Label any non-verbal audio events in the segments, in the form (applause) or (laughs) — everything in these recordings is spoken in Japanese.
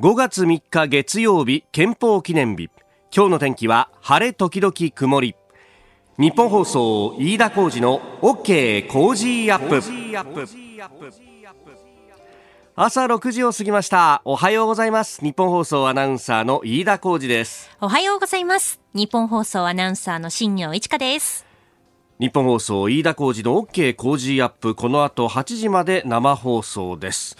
5月3日月曜日憲法記念日。今日の天気は晴れ時々曇り。日本放送飯田浩二の OK 工事アップ。朝6時を過ぎました。おはようございます。日本放送アナウンサーの飯田浩二です。おはようございます。日本放送アナウンサーの新業一華です。日本放送飯田浩二の OK 工事アップ。この後8時まで生放送です。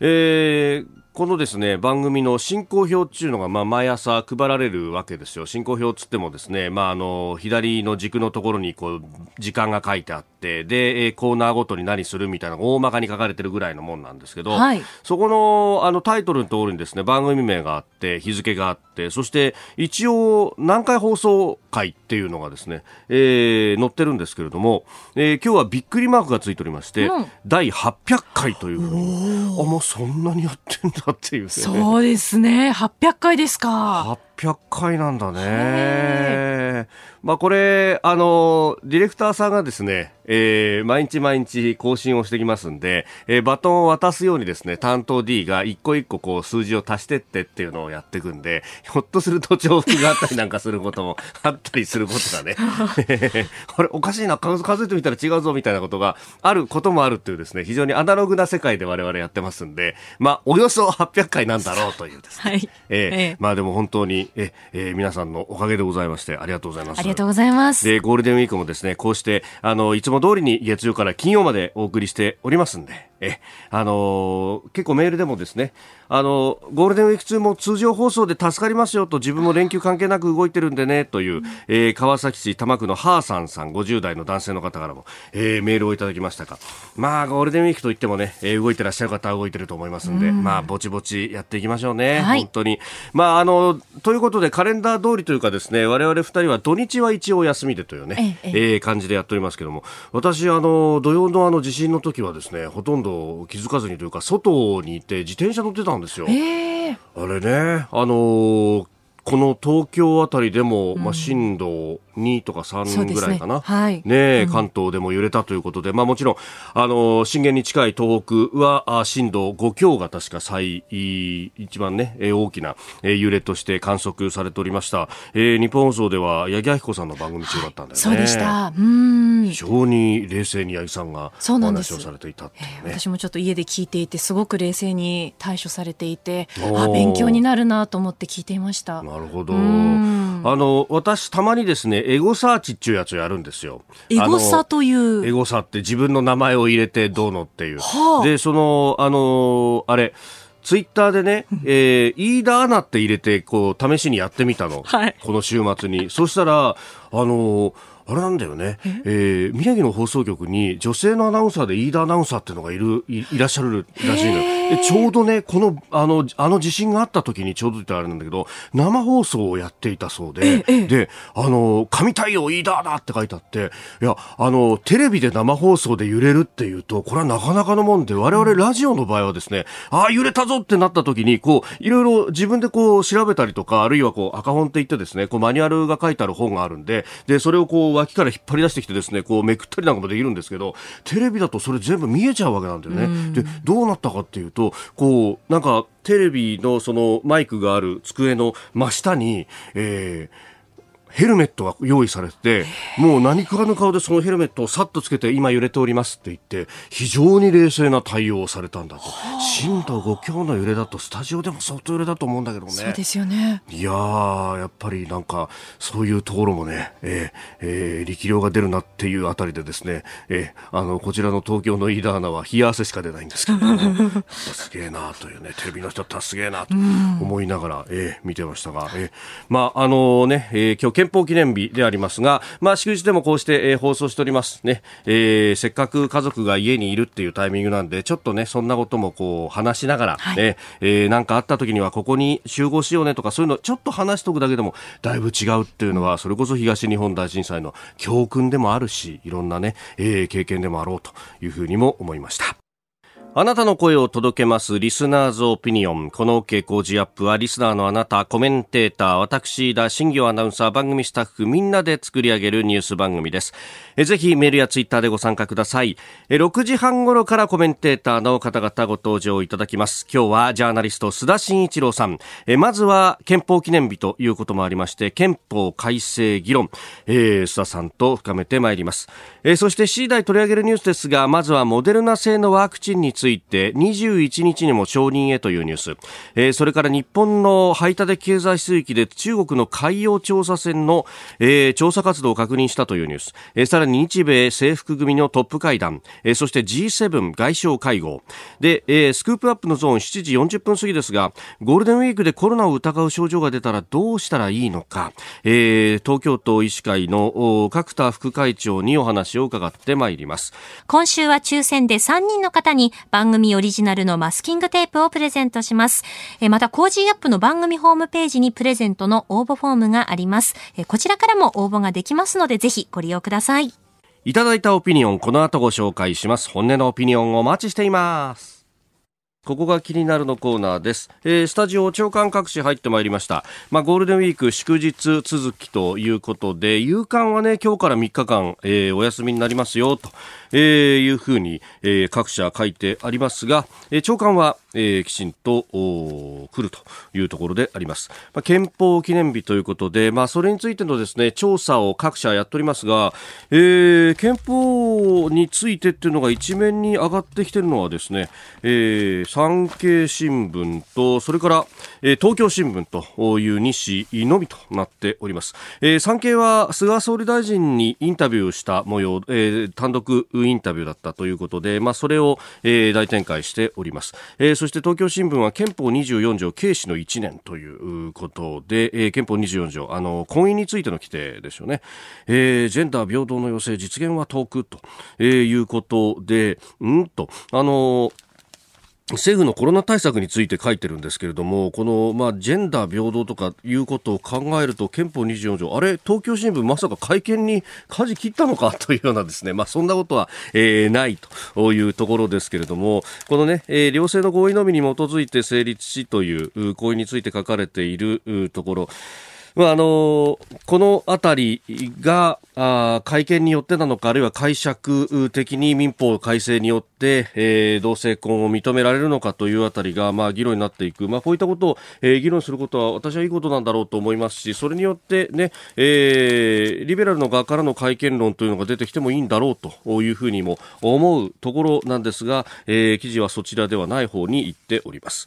えーこのですね番組の進行表っていうのがまあ毎朝配られるわけですよ。進行表つってもですねまああの左の軸のところにこう時間が書いてあってでコーナーごとに何するみたいなのが大まかに書かれてるぐらいのもんなんですけど、はい、そこのあのタイトルの通りにですね番組名があって日付があってそして一応何回放送回っていうのがですね、えー、載ってるんですけれども、えー、今日はびっくりマークがついておりまして、うん、第800回というふうにあもうそんなにやってんだっていう、ね、そうですね。800回ですか800回なんだね。まあこれ、あの、ディレクターさんがですね、えー、毎日毎日更新をしてきますんで、えー、バトンを渡すようにですね、担当 D が一個一個こう数字を足してってっていうのをやっていくんで、ひょっとすると重複があったりなんかすることも (laughs) あったりすることがね、(laughs) これおかしいな、数数えてみたら違うぞみたいなことがあることもあるっていうですね、非常にアナログな世界で我々やってますんで、まあおよそ800回なんだろうというですね、はい、えー、えー、まあでも本当にえ、えー、皆さんのおかげでございまして、ありがとうございます。ありがとうございます。で、ゴールデンウィークもですね、こうして、あの、いつも通りに月曜から金曜までお送りしておりますんで、え、あのー、結構メールでもですね、あのゴールデンウィーク中も通常放送で助かりますよと自分も連休関係なく動いてるんでねという、えー、川崎市多摩区のハーサンさん50代の男性の方からも、えー、メールをいただきましたがまあゴールデンウィークといってもね、えー、動いてらっしゃる方は動いてると思いますんで、まあぼちぼちやっていきましょうね、はい、本当に。まああのということでカレンダー通りというかですね我々二人は土日は一応休みでというね、えええー、感じでやっておりますけども私あの土曜のあの地震の時はですねほとんど気づかずにというか外にいて自転車乗ってたんですよ。えーあれね、あのー、この東京あたりでも、まあ、震度2とか3ぐらいかな、ね、はい。ね、関東でも揺れたということで、まあ、もちろんあの震源に近い東北は震度5強が確か最一番、ね、大きな揺れとして観測されておりました、えー、日本放送では八木亜希子さんの番組中だったんだよね、そうでした。うん。非常に冷静に八木さんがお話をされていた、ね、えー、私もちょっと家で聞いていてすごく冷静に対処されていてあ勉強になるなと思って聞いていました。なるほど。あの、私、たまにですね、エゴサーチっていうやつをやるんですよ。エゴサという。エゴサって自分の名前を入れてどうのっていう。はあ、で、その、あの、あれ、ツイッターでね、えー、飯田アナって入れて、こう、試しにやってみたの。はい、この週末に。そしたら、あのーあれなんだよね、え？ー、宮城の放送局に女性のアナウンサーで飯田アナウンサーっていうのがいるいいらっしゃるらしいのよ。でちょうどね、このあのあの地震があった時にちょうど言ったらあれなんだけど、生放送をやっていたそうで、で、あの、神太陽飯田だって書いてあって、いや、あの、テレビで生放送で揺れるっていうと、これはなかなかのもんで、我々ラジオの場合はですね、ああ、揺れたぞってなった時に、こう、いろいろ自分でこう調べたりとか、あるいはこう赤本って言ってですね、こうマニュアルが書いてある本があるんで、で、それをこう脇から引っ張り出してきてですね、こうめくったりなんかもできるんですけど、テレビだとそれ全部見えちゃうわけなんだよね。で、どうなったかっていうと、こう、なんかテレビのそのマイクがある机の真下に、えー、ヘルメットが用意されてもう何かの顔でそのヘルメットをさっとつけて今揺れておりますって言って非常に冷静な対応をされたんだと。震度5強の揺れだとスタジオでも相当揺れだと思うんだけどね。そうですよね。いややっぱりなんかそういうところもね、えーえー、力量が出るなっていうあたりでですね、えー、あのこちらの東京の飯田アナは冷や汗しか出ないんですけどすげえなというねテレビの人ってすげえなと思いながら、えー、見てましたが、えー、まああのね、えー、今日憲法記念日でありますが、まあ、祝日でもこうして、えー、放送しております。ね、えー、せっかく家族が家にいるっていうタイミングなんで、ちょっとね、そんなこともこう話しながら、はい、ね、えー、なんかあった時にはここに集合しようねとか、そういうのちょっと話しとくだけでも、だいぶ違うっていうのは、それこそ東日本大震災の教訓でもあるし、いろんなね、えー、経験でもあろうというふうにも思いました。あなたの声を届けますリスナーズオピニオン。この OK 工事アップはリスナーのあなた、コメンテーター、私、田新業アナウンサー、番組スタッフ、みんなで作り上げるニュース番組です。えぜひメールやツイッターでご参加ください。え6時半頃からコメンテーターの方々ご登場いただきます。今日はジャーナリスト、須田慎一郎さん。えまずは憲法記念日ということもありまして、憲法改正議論、えー、須田さんと深めてまいります。えそして C 代取り上げるニュースですが、まずはモデルナ製のワクチンについて21日にも承認へというニュース、えー、それから日本の排他的経済水域で中国の海洋調査船の、えー、調査活動を確認したというニュース、えー、さらに日米制服組のトップ会談、えー、そして G7 外相会合。で、えー、スクープアップのゾーン7時40分過ぎですがゴールデンウィークでコロナを疑う症状が出たらどうしたらいいのか、えー、東京都医師会の角田副会長にお話を伺ってまいります。今週は抽選で3人の方に番組オリジナルのマスキングテープをプレゼントします。えまた、 Cozy up の番組ホームページにプレゼントの応募フォームがあります。えこちらからも応募ができますので、ぜひご利用ください。いただいたオピニオン、この後ご紹介します。本音のオピニオンをお待ちしています。ここが気になるのコーナーです、えー、スタジオ朝刊各紙入ってまいりました、まあ、ゴールデンウィーク祝日続きということで夕刊はね今日から3日間、えー、お休みになりますよと、えー、いうふうに、えー、各社書いてありますが、えー、長官は、えー、きちんと来るというところであります、まあ、憲法記念日ということで、まあ、それについてのですね調査を各社やっておりますが、えー、憲法についてっていうのが一面に上がってきてるのはですね、えー産経新聞とそれから、えー、東京新聞という2紙のみとなっております、えー、産経は菅総理大臣にインタビューした模様、えー、単独インタビューだったということで、まあ、それを、えー、大展開しております、えー、そして東京新聞は憲法24条軽視の1年ということで、えー、憲法24条あの婚姻についての規定ですよね、えー、ジェンダー平等の要請実現は遠くと、いうことでうんとあの政府のコロナ対策について書いてるんですけれども、この、まあ、ジェンダー平等とかいうことを考えると、憲法24条、あれ、東京新聞まさか会見に舵切ったのか？(laughs) というようなですね、まあ、そんなことは、えー、ないというところですけれども、このね、えー、両性の合意のみに基づいて成立しという合意について書かれているところ、まあ、あのこのあたりがあ会見によってなのかあるいは解釈的に民法改正によって、えー、同性婚を認められるのかというあたりが、まあ、議論になっていく、まあ、こういったことを、えー、議論することは私はいいことなんだろうと思いますしそれによってね、えー、リベラルの側からの会見論というのが出てきてもいいんだろうというふうにも思うところなんですが、えー、記事はそちらではない方に行っております。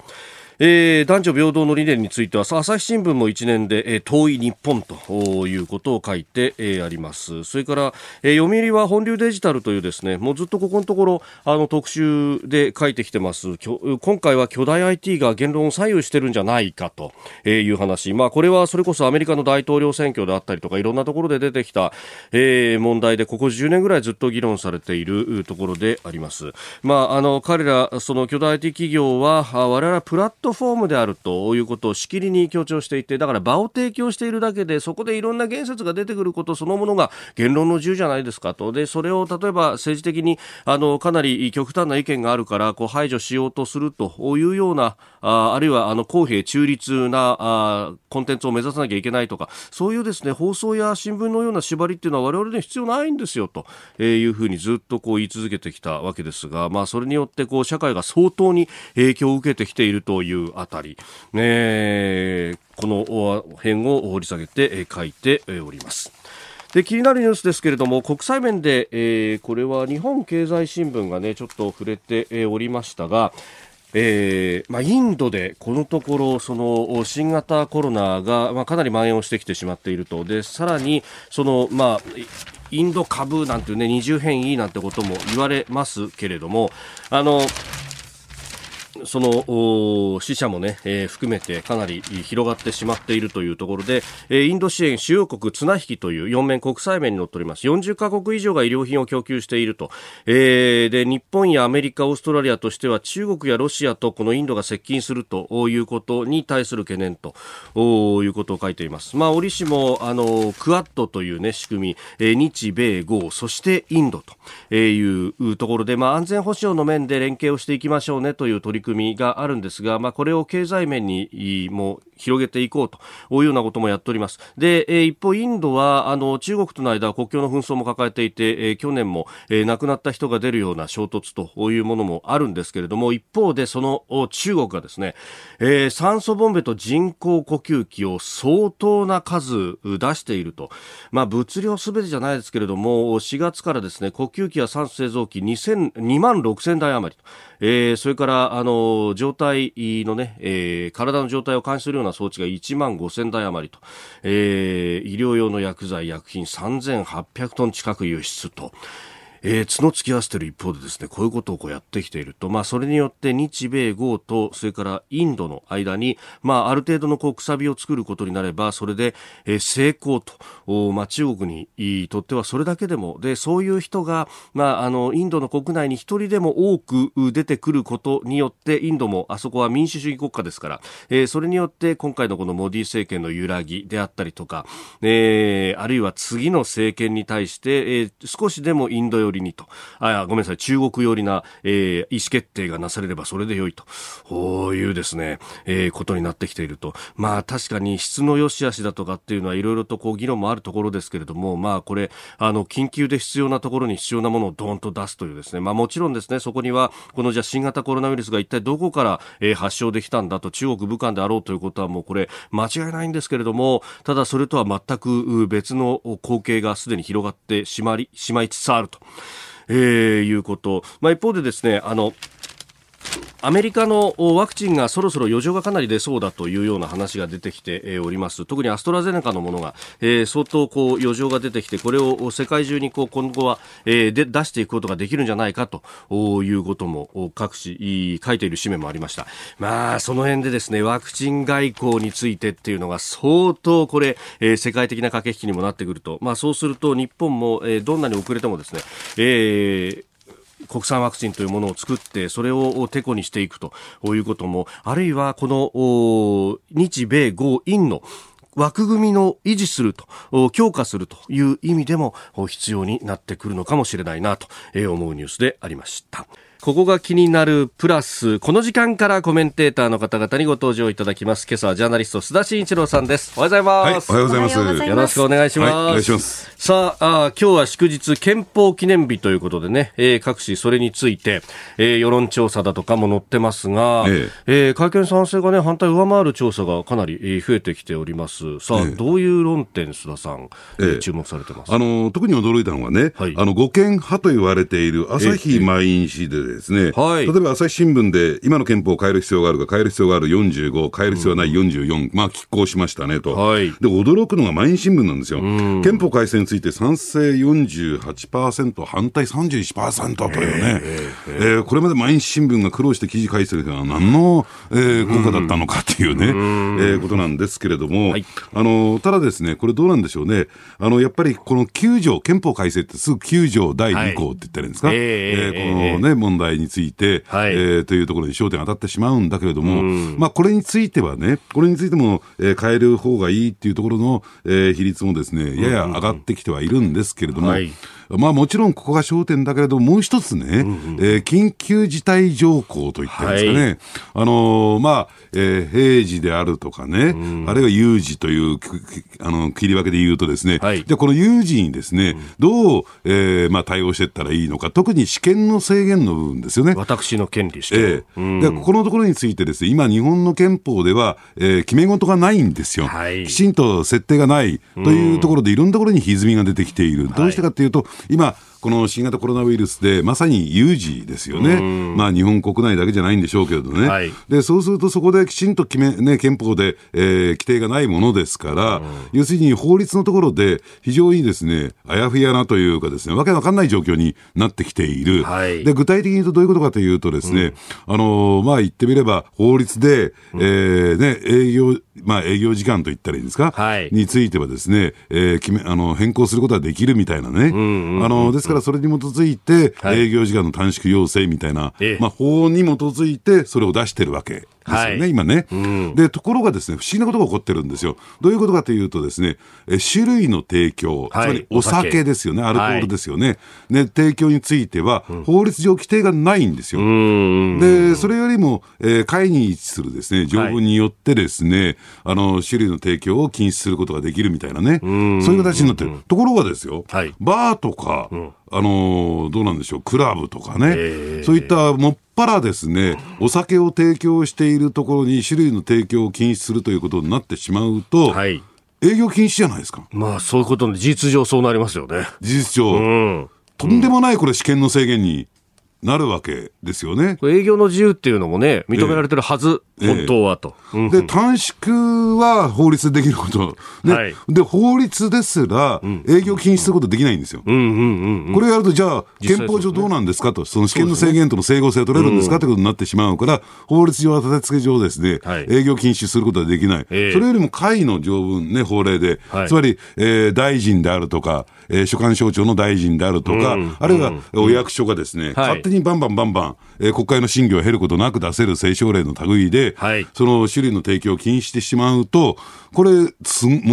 えー、男女平等の理念については朝日新聞も一年で、えー、遠い日本ということを書いて、えー、あります。それから、えー、読売は本流デジタルというですねもうずっとここのところあの特集で書いてきてます。今回は巨大 IT が言論を左右してるんじゃないかという話。まあこれはそれこそアメリカの大統領選挙であったりとかいろんなところで出てきた、えー、問題でここ10年ぐらいずっと議論されているところであります。まああの彼らその巨大 IT 企業は我々プラットトフォームであるということをしきりに強調していてだから場を提供しているだけでそこでいろんな言説が出てくることそのものが言論の自由じゃないですかと。でそれを例えば政治的にあのかなり極端な意見があるからこう排除しようとするというようなああるいはあの公平中立なあコンテンツを目指さなきゃいけないとかそういうですね放送や新聞のような縛りっていうのは我々に必要ないんですよと。いうふうにずっとこう言い続けてきたわけですが、まあ、それによってこう社会が相当に影響を受けてきているというあたり、ね、この辺を掘り下げて書いております。で気になるニュースですけれども国際面で、え、これは日本経済新聞がねちょっと触れて、おりましたがえーまあ、インドでこのところその新型コロナが、まあ、かなり蔓延をしてきてしまっているとでさらにその、まあ、インド株なんていうね二重変異なんてことも言われますけれどもあのその死者もね、えー、含めてかなり広がってしまっているというところで、えー、インド支援主要国綱引きという4面国際面に載っております。40カ国以上が医療品を供給していると。えー、で、日本やアメリカ、オーストラリアとしては中国やロシアとこのインドが接近するということに対する懸念ということを書いています。まあ、折しも、あの、クアッドというね、仕組み、えー、日米豪、そしてインドというところで、まあ、安全保障の面で連携をしていきましょうねという取りり組みがあるんですが、まあ、これを経済面にも広げていこうというようなこともやっております。で、え一方、インドはあの中国との間国境の紛争も抱えていて、え去年も、え亡くなった人が出るような衝突というものもあるんですけれども、一方でその中国がですね、えー、酸素ボンベと人工呼吸器を相当な数出していると。まあ、物量すべてじゃないですけれども、4月からですね、呼吸器や酸素製造機2万6000台余りと。えー、それから、あの、状態のね、えー、体の状態を監視するような装置が1万5000台余りと、えー、医療用の薬剤、薬品3800トン近く輸出と、えー、角突き合わせている一方でですね、こういうことをこうやってきていると、まあ、それによって日米豪と、それからインドの間に、まあ、ある程度のこう、くさびを作ることになれば、それで、えー、成功と、まあ、中国にとってはそれだけでも、で、そういう人が、まあ、あの、インドの国内に一人でも多く出てくることによって、インドもあそこは民主主義国家ですから、えー、それによって今回のこのモディ政権の揺らぎであったりとか、えー、あるいは次の政権に対して、えー、少しでもインドよ寄りにと、あ、ごめんなさい、中国寄りな、えー、意思決定がなされればそれで良いと、こういうですね、えー、ことになってきていると。まあ確かに質の良し悪しだとかっていうのはいろいろとこう議論もあるところですけれども、まあこれ、あの、緊急で必要なところに必要なものをドーンと出すというですね、まあもちろんですね、そこには、このじゃ新型コロナウイルスが一体どこから、えー、発症できたんだと中国武漢であろうということはもうこれ間違いないんですけれども、ただそれとは全く別の光景がすでに広がってしまり、しまいつつあると。えー、いうこと。まあ、一方でですね、あの、アメリカのワクチンがそろそろ余剰がかなり出そうだというような話が出てきております。特にアストラゼネカのものが、えー、相当こう余剰が出てきて、これを世界中にこう今後は、えー、で出していくことができるんじゃないかということも各紙書いている紙面もありました。まあ、その辺でですね、ワクチン外交についてっていうのが相当これ、えー、世界的な駆け引きにもなってくると。まあ、そうすると日本も、えー、どんなに遅れてもですね、えー国産ワクチンというものを作ってそれをてこにしていくということもあるいはこの日米豪印の枠組みの維持すると、強化するという意味でも必要になってくるのかもしれないなと思うニュースでありました。ここが気になるプラス、この時間からコメンテーターの方々にご登場いただきます。今朝はジャーナリスト須田慎一郎さんです。おはようございます。はい、おはようございます。よろしくお願いします。はい、お願いします。さああ、今日は祝日憲法記念日ということでね、えー、各紙それについて、えー、世論調査だとかも載ってますが、えええー、会見賛成がね、反対上回る調査がかなり増えてきております。さあ、ええ、どういう論点、須田さん、えー、注目されてますあの特に驚いたのはね、はい、あの、護憲派と言われている朝日毎日でですね、はい。例えば朝日新聞で、今の憲法を変える必要があるか、変える必要がある45、変える必要はない44、まあ、拮抗しましたねと、はい、で驚くのが毎日新聞なんですよ、憲法改正について賛成48%、反対31%というね、えー、えー、これまで毎日新聞が苦労して記事書いてるのは、何の、えー、効果だったのかっていうね、うえー、ことなんですけれども、はい、あのただですね、これどうなんでしょうね、あのやっぱりこの9条、憲法改正ってすぐ9条第2項って言ったらいいんですか、はい、えー、えー、このね、問題について、はい、えー、というところに焦点当たってしまうんだけれども、まあ、これについてはね、これについても、えー、変える方がいいっていうところの、えー、比率もですね、やや上がってきてはいるんですけれども、はいまあもちろんここが焦点だけれども、もう一つね、うんうん、えー、緊急事態条項といってんですかね、はい、あのー、まあ、えー、平時であるとかね、うん、あるいは有事というあの切り分けで言うとですね、はい、じゃこの有事にですね、どう、えー、まあ対応していったらいいのか、特に試験の制限の部分ですよね。私の権利試験。えー、でここのところについてですね、今日本の憲法では、えー、決め事がないんですよ、はい、きちんと設定がないというところで、いろんなところに歪みが出てきている。どうしてかというと、今、この新型コロナウイルスでまさに有事ですよね。まあ日本国内だけじゃないんでしょうけれどね。はい、で、そうするとそこできちんと決め、ね、憲法で、えー、規定がないものですから、要するに法律のところで非常にですね、あやふやなというかですね、わけわかんない状況になってきている。はい、で、具体的に言うとどういうことかというとですね、うん、あの、まあ言ってみれば法律で、えー、ね、営業、まあ営業時間と言ったらいいんですか、はい、についてはですね、えー、決め、あの、変更することはできるみたいなね。あの、ですからそれに基づいて、営業時間の短縮要請みたいな、まあ法に基づいてそれを出してるわけ。ですよね、はい、今ね、うん、で、ところがですね、不思議なことが起こってるんですよ。どういうことかというとですね、え種類の提供、つまりお酒。ですよね、アルコールですよね。ね、提供については、法律上規定がないんですよ。で、それよりも、えー、会に位置するですね、条文によってですね、あの、種類の提供を禁止することができるみたいなね、そういう形になってる。ところがですよ、バーとか、あのどうなんでしょう、クラブとかね、そういったもっぱらですね、お酒を提供しているところに種類の提供を禁止するということになってしまうと、はい、営業禁止じゃないですか。まあ、そういうことで事実上そうなりますよね。事実上。うん、とんでもないこれ試験の制限になるわけですよね。営業の自由っていうのもね、認められてるはず、えー、本当はと。えー、で、短縮は法律でできること。ね、はい、で、法律ですら、営業禁止することできないんですよ。これやると、じゃあ、憲法上どうなんですかと、その試験の制限との整合性取れるんですかってことになってしまうから、法律上は立て付け上ですね、はい、営業禁止することはできない。えー、それよりも会の条文ね、法令で、はい、つまり、えー、大臣であるとか、えー、所管省庁の大臣であるとか、あるいはお役所がですね、勝手にバンバンバンバン、えー、国会の審議を経ることなく出せる政省令の類で、はい、その種類の提供を禁止してしまうと、これ、も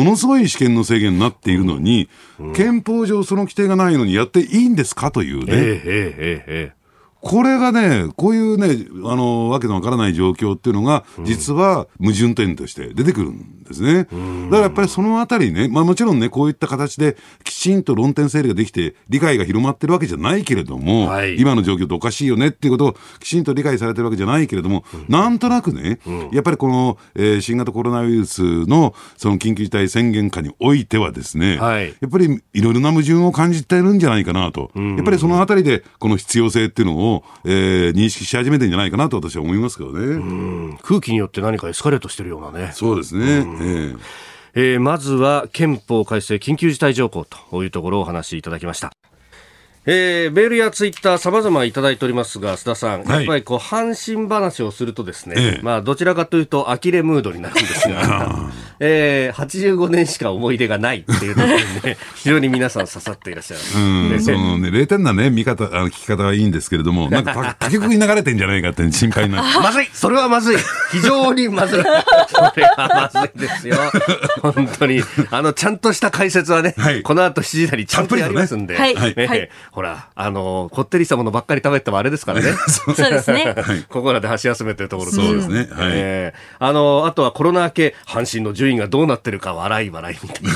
のすごい試験の制限になっているのに、うん、憲法上その規定がないのにやっていいんですか？というね。えー、えー、えー、これがね、こういうね、あの、わけのわからない状況っていうのが、実は矛盾点として出てくるんですね。だからやっぱりそのあたりね、まあもちろんね、こういった形できちんと論点整理ができて、理解が広まってるわけじゃないけれども、はい、今の状況っておかしいよねっていうことをきちんと理解されてるわけじゃないけれども、うん、なんとなくね、うん、やっぱりこの、えー、新型コロナウイルスのその緊急事態宣言下においてはですね、はい、やっぱりいろいろな矛盾を感じてるんじゃないかなと。やっぱりそのあたりでこの必要性っていうのをを、えー、認識し始めてんじゃないかなと私は思いますけどね。空気によって何かエスカレートしてるようなね。そうですね。えーえー、まずは憲法改正緊急事態条項というところをお話しいただきました。えー、メールやツイッター様々いただいておりますが、須田さん、はい、やっぱりこう、阪神話をするとですね、ええ、まあ、どちらかというと、呆れムードになるんですが、(laughs) えー、85年しか思い出がないっていうところにね、(laughs) 非常に皆さん刺さっていらっしゃる。うん、そのね、0点なね、見方、あの聞き方はいいんですけれども、(laughs) なんか他局に流れてんじゃないかって心配な。(laughs) まずいそれはまずい非常にまずいそれはまずいですよ。本当に。あの、ちゃんとした解説はね、はい、この後7時台にちゃんとやりますんで。はい。はい、ほら、あの、こってりしたものばっかり食べてもあれですからね。そうですね。ここらで箸休めてるところそうですね。はい。えー、あの、あとはコロナ明け、阪神の順位がどうなってるか笑い笑いみたいな、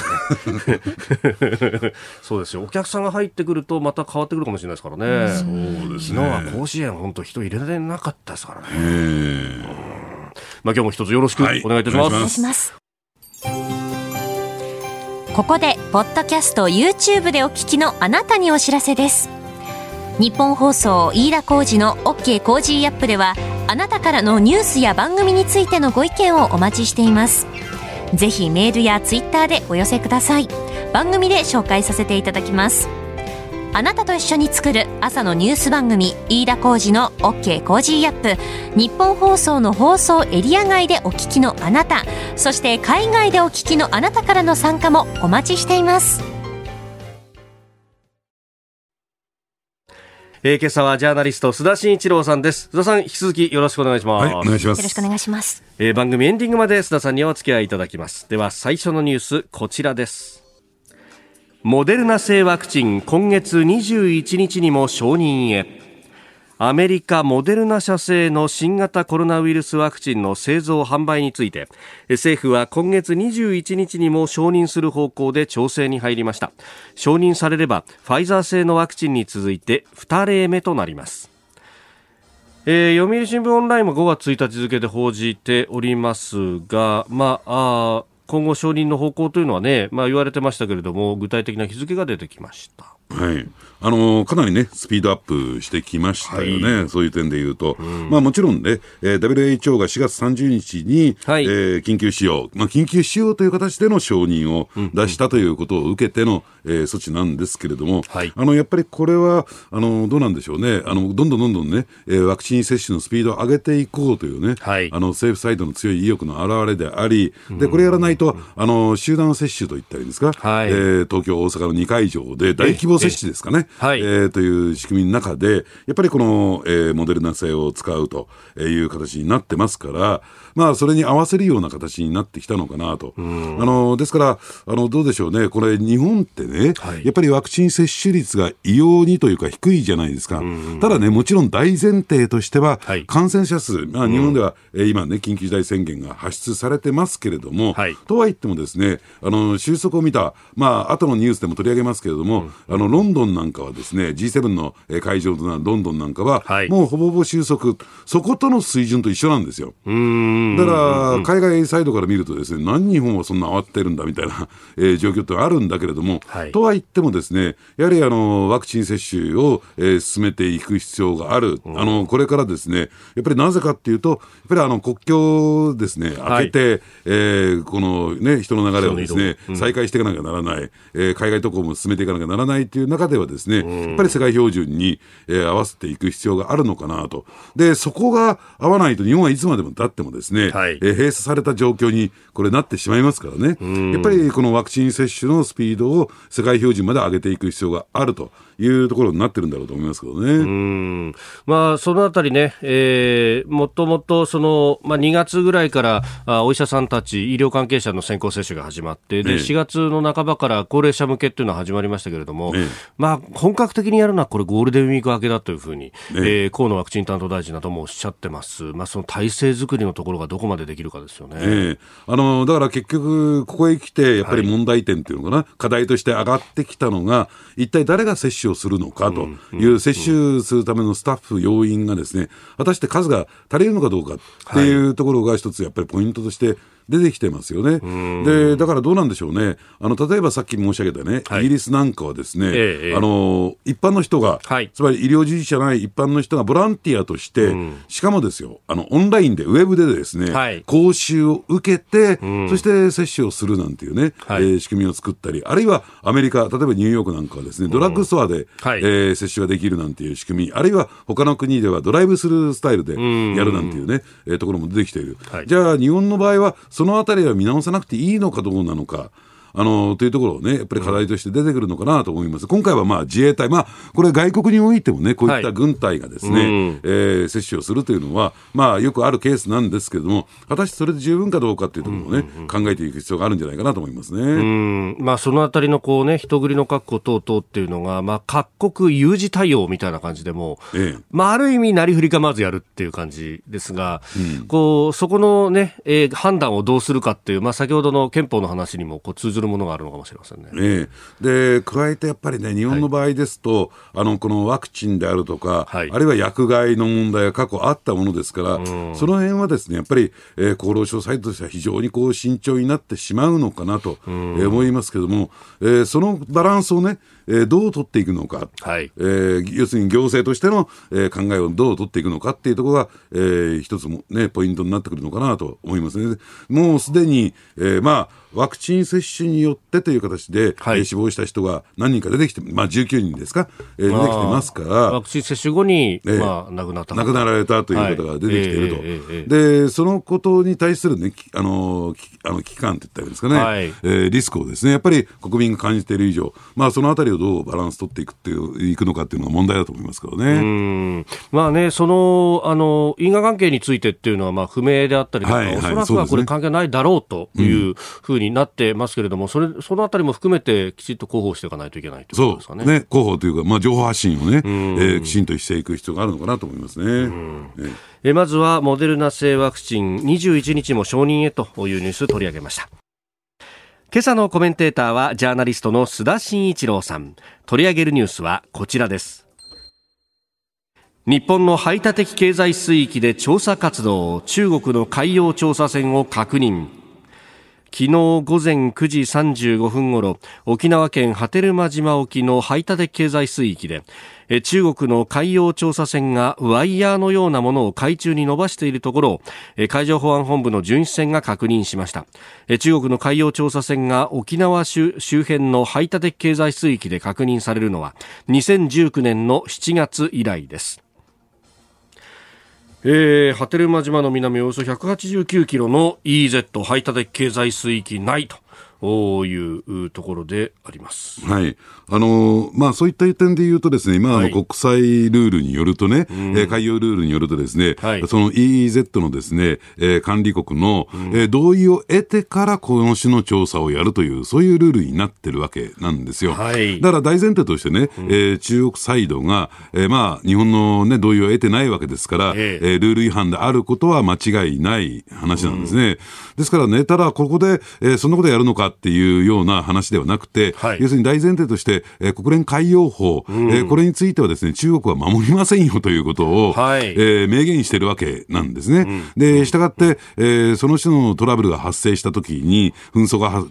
ね。そうですよ。お客さんが入ってくるとまた変わってくるかもしれないですからね。そうですね。昨日は甲子園本当人入れてなかったですからね。まあ今日も一つよろしくお願いいたします。はい、お願いします。ここでポッドキャスト YouTube でお聞きのあなたにお知らせです日本放送飯田浩二の OK コージーアップではあなたからのニュースや番組についてのご意見をお待ちしていますぜひメールやツイッターでお寄せください。番組で紹介させていただきます。あなたと一緒に作る朝のニュース番組飯田浩二の OK コージーアップ。日本放送の放送エリア外でお聞きのあなた。そして海外でお聞きのあなたからの参加もお待ちしています。えー、今朝はジャーナリスト須田慎一郎さんです。須田さん引き続きよろしくお願いします、はい、お願いします。よろしくお願いします、えー、番組エンディングまで須田さんにお付き合いいただきます。では最初のニュースこちらです。モデルナ製ワクチン今月21日にも承認へアメリカモデルナ社製の新型コロナウイルスワクチンの製造販売について政府は今月21日にも承認する方向で調整に入りました承認されればファイザー製のワクチンに続いて2例目となりますえー、読売新聞オンラインも5月1日付で報じておりますが、まあ、あ今後承認の方向というのはね、まあ、言われてましたけれども具体的な日付が出てきました。はい。あのかなりね、スピードアップしてきましたよね、はい、そういう点で言うと、うん、まあ、もちろんね、えー、WHO が4月30日に、はい、えー、緊急使用、まあ、緊急使用という形での承認を出したということを受けての、えー、措置なんですけれども、はい、あのやっぱりこれはあのどうなんでしょうね、あのどんどんどんどんね、えー、ワクチン接種のスピードを上げていこうというね、はい、あの政府サイドの強い意欲の表れであり、でこれやらないと、あの集団接種といったらいいんですか、はい、えー、東京、大阪の2会場で大規模接種ですかね。えー、とい。ういう仕組みの中で、やっぱりこの、えー、モデルナ製を使うという形になってますから、まあ、それに合わせるような形になってきたのかなと。あのですから、あのどうでしょうね、これ、日本ってね、はい、やっぱりワクチン接種率が異様にというか、低いじゃないですか。ただね、もちろん大前提としては、はい、感染者数、まあ、日本では、えー、今ね、緊急事態宣言が発出されてますけれども、はい、とはいってもですね、あの収束を見た、まあ後のニュースでも取り上げますけれども、うん、あのロンドンなんかはですね、G7 の会場となるロンドンなんかは、もうほぼほぼ収束、そことの水準と一緒なんですよ。だから、海外サイドから見るとですね、何日本はそんな慌ててるんだみたいな、(laughs) えー、状況ってあるんだけれども、はい、とは言ってもですね、やはりあのワクチン接種を、えー、進めていく必要がある、あのこれからですね、やっぱりなぜかっていうと、やっぱりあの国境ですね、開けて、はい、えー、このね、人の流れをですね、うん、再開していかなきゃならない、えー、海外渡航も進めていかなきゃならないという中ではですね、うん、やっぱり世界標準に、えー、合わせていく必要があるのかなと。で、そこが合わないと日本はいつまでも経ってもですね、はい、えー、閉鎖された状況にこれなってしまいますからね。やっぱりこのワクチン接種のスピードを世界標準まで上げていく必要があると。いうところになってるんだろうと思いますけどね。うんまあ、そのあたりね、えー、もともとその、まあ、2月ぐらいからあお医者さんたち、医療関係者の先行接種が始まって、で、4月の半ばから高齢者向けっていうのは始まりましたけれども、まあ、本格的にやるのはこれゴールデンウィーク明けだというふうに、えー、河野ワクチン担当大臣などもおっしゃってます。まあ、その体制作りのところがどこまでできるかですよね。えー、あの、だから結局、ここへ来て、やっぱり問題点っていうのかな、はい、課題として上がってきたのが、一体誰が接種をするのかという、接種するためのスタッフ、要員がですね、果たして数が足りるのかどうかっていうところが一つやっぱりポイントとして出てきてますよね。で、だからどうなんでしょうね。あの、例えばさっき申し上げたね、はい、イギリスなんかはですね、ええ、あの、一般の人が、はい、つまり医療従事者ない一般の人がボランティアとして、うん、しかもですよ、あの、オンラインで、ウェブでですね、はい、講習を受けて、うん、そして接種をするなんていうね、はい、えー、仕組みを作ったり、あるいはアメリカ、例えばニューヨークなんかはですね、ドラッグストアで、うん、はい、えー、接種ができるなんていう仕組み、あるいは他の国ではドライブスルースタイルでやるなんていうね、えー、ところも出てきている。じゃあ、日本の場合は、そのあたりは見直さなくていいのかどうなのか。あのというところをね、やっぱり課題として出てくるのかなと思います。今回はまあ自衛隊、まあ、これ外国においてもね、こういった軍隊がですね、はい、えー、接種をするというのは、まあ、よくあるケースなんですけれども、果たしてそれで十分かどうかっていうところをね、考えていく必要があるんじゃないかなと思いますね。うん。まあ、そのあたりのこうね、人繰りの確保等々っていうのが、まあ、各国有事対応みたいな感じでも、ええ、まあ、ある意味、なりふり構わずやるっていう感じですが、うん、こう、そこのね、えー、判断をどうするかっていう、まあ、先ほどの憲法の話にもこう通ずるものがあるのかもしれません。ね。ええ、で加えてやっぱりね、日本の場合ですと、はい、あのこのワクチンであるとか、はい、あるいは薬害の問題が過去あったものですから、その辺はですねやっぱり、えー、厚労省サイトとしては非常にこう慎重になってしまうのかなと、えー、思いますけれども、えー、そのバランスをね、えー、どう取っていくのか、はい。えー、要するに行政としての、えー、考えをどう取っていくのかっていうところが、えー、一つも、ね、ポイントになってくるのかなと思いますね。もうすでに、えー、まあワクチン接種によってという形で、はい、えー、死亡した人が何人か出てきて、まあ、19人ですか、えー、出てきてますから、ワクチン接種後に、えー、まあ、亡くなった亡くなられたという方が出てきていると、はい。えー、でそのことに対する、ね、あのあの危機感って言ったらいいですかね、はい、えー、リスクをですねやっぱり国民が感じている以上、まあ、そのあたりをどうバランス取っていくっていういくのかっていうのが問題だと思いますからね。うんまあね、そのあの因果関係についてっていうのはまあ不明であったりとか、はいはい、おそらくはこれ関係ないだろうというふうになってますけれども、うん、それそのあたりも含めてきちっと広報していかないといけないということですかね。ね広報というか、まあ、情報発信をね、えー、きちんとしていく必要があるのかなと思いますね。えまずはモデルナ製ワクチン21日も承認へというニュース取り上げました。今朝のコメンテーターはジャーナリストの須田慎一郎さん。取り上げるニュースはこちらです。日本の排他的経済水域で調査活動中国の海洋調査船を確認。昨日午前9時35分ごろ沖縄県波照間島沖の排他的経済水域で中国の海洋調査船がワイヤーのようなものを海中に伸ばしているところを海上保安本部の巡視船が確認しました。中国の海洋調査船が沖縄周辺の排他的経済水域で確認されるのは2019年の7月以来です。えー、波照間島の南およそ189キロの EZ 排他的経済水域内と。いうところであります。はい。あのまあ、そういった点で言うとですね、今、あの、国際ルールによるとね、うん、え海洋ルールによるとですね、はい、その EEZ のですね、えー、管理国の、うん、えー、同意を得てからこの種の調査をやるという、そういうルールになってるわけなんですよ。はい、だから大前提としてね、うん、えー、中国サイドが、えー、まあ、日本のね、同意を得てないわけですから、えー、ルール違反であることは間違いない話なんですね。ですからね、ただここで、えー、そんなことやるのかっていうような話ではなくて、はい、要するに大前提として、えー、国連海洋法、うん、えー、これについてはですね、中国は守りませんよということを、はい、えー、明言しているわけなんですね。うん、で、したがって、えー、その種のトラブルが発生したときに、紛争がは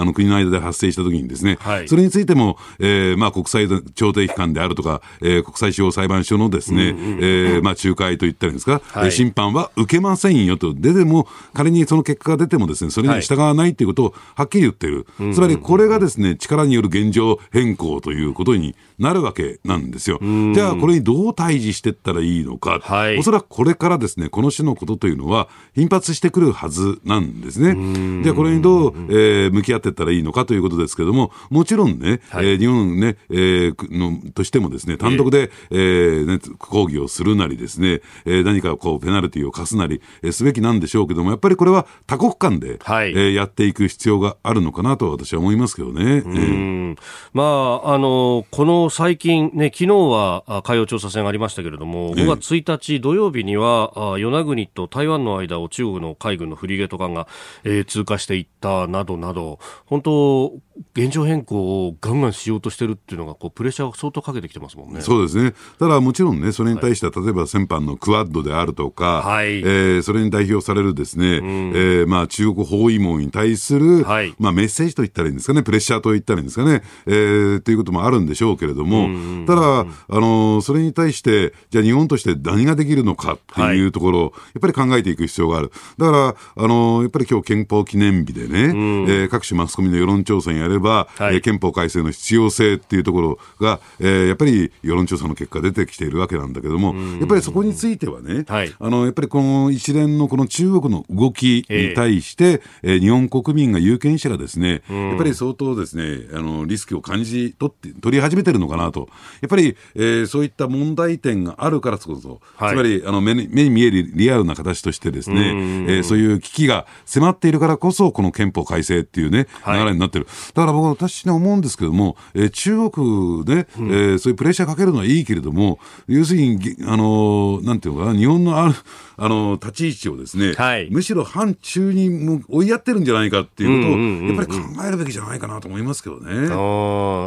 あの国の間で発生したときにですね、はい、それについても、えー、まあ国際調停機関であるとか、えー、国際司法裁判所のですね、うんうん、えー、まあ仲介といったらいいんですか、はい、審判は受けませんよと、ででも、仮にその結果が出てもですね、それに従わないということをはっきり言ってる。つまりこれがですね、力による現状変更ということになるわけなんですよ。じゃあ、これにどう対峙していったらいいのか、はい、おそらくこれからですね、この種のことというのは頻発してくるはずなんですね。じゃあ、これにどう、えー、向き合っていったらいいのかということですけれども、もちろんね、はい、えー、日本ね、えー、のとしてもですね、単独で、えー、ね、抗議をするなりですね、えー、何かこう、ペナルティを課すなり、えー、すべきなんでしょうけども、やっぱりこれは多国間で、はい、えー、やっていく必要があるのかなと私は思いますけどね。えー、まあ、あの、この最近、ね、昨日は海洋調査船ありましたけれども、5月1日土曜日には、与那国と台湾の間を中国の海軍のフリゲート艦が、えー、通過していったなどなど、本当、現状変更をガンガンしようとしてるっていうのがこうプレッシャーを相当かけてきてますもんね。そうですね。ただもちろんね、それに対しては、例えば先般のクアッドであるとか、はい、えー、それに代表されるですね、うん、えー、まあ中国包囲網に対する、はい、まあメッセージと言ったらいいんですかね、プレッシャーと言ったらいいんですかね、えー、ということもあるんでしょうけれども、ただ、あの、それに対して、じゃあ日本として何ができるのかっていうところを、やっぱり考えていく必要がある。だから、あの、やっぱり今日憲法記念日でね、うん、えー、各種マスコミの世論調査にやれば、はい、えー、憲法改正の必要性っていうところが、えー、やっぱり世論調査の結果出てきているわけなんだけども、やっぱりそこについてはね、はい、あの、やっぱりこの一連のこの中国の動きに対して、えー、日本国民が有権者がですね、やっぱり相当ですね、あの、リスクを感じ取って、取り始めてるのかなと。やっぱり、えー、そういった問題点があるからこそ、はい、つまり、あの目に、目に見えるリアルな形としてですね、えー、そういう危機が迫っているからこそ、この憲法改正っていうね、流れになってる。だから僕は私ね、思うんですけども、えー、中国で、うん、えー、そういうプレッシャーかけるのはいいけれども、要するに、あの、なんていうのかな、日本のある、あの、立ち位置をですね、はい、むしろ反中に追いやってるんじゃないかっていうことを、やっぱり考えるべきじゃないかなと思いますけどね。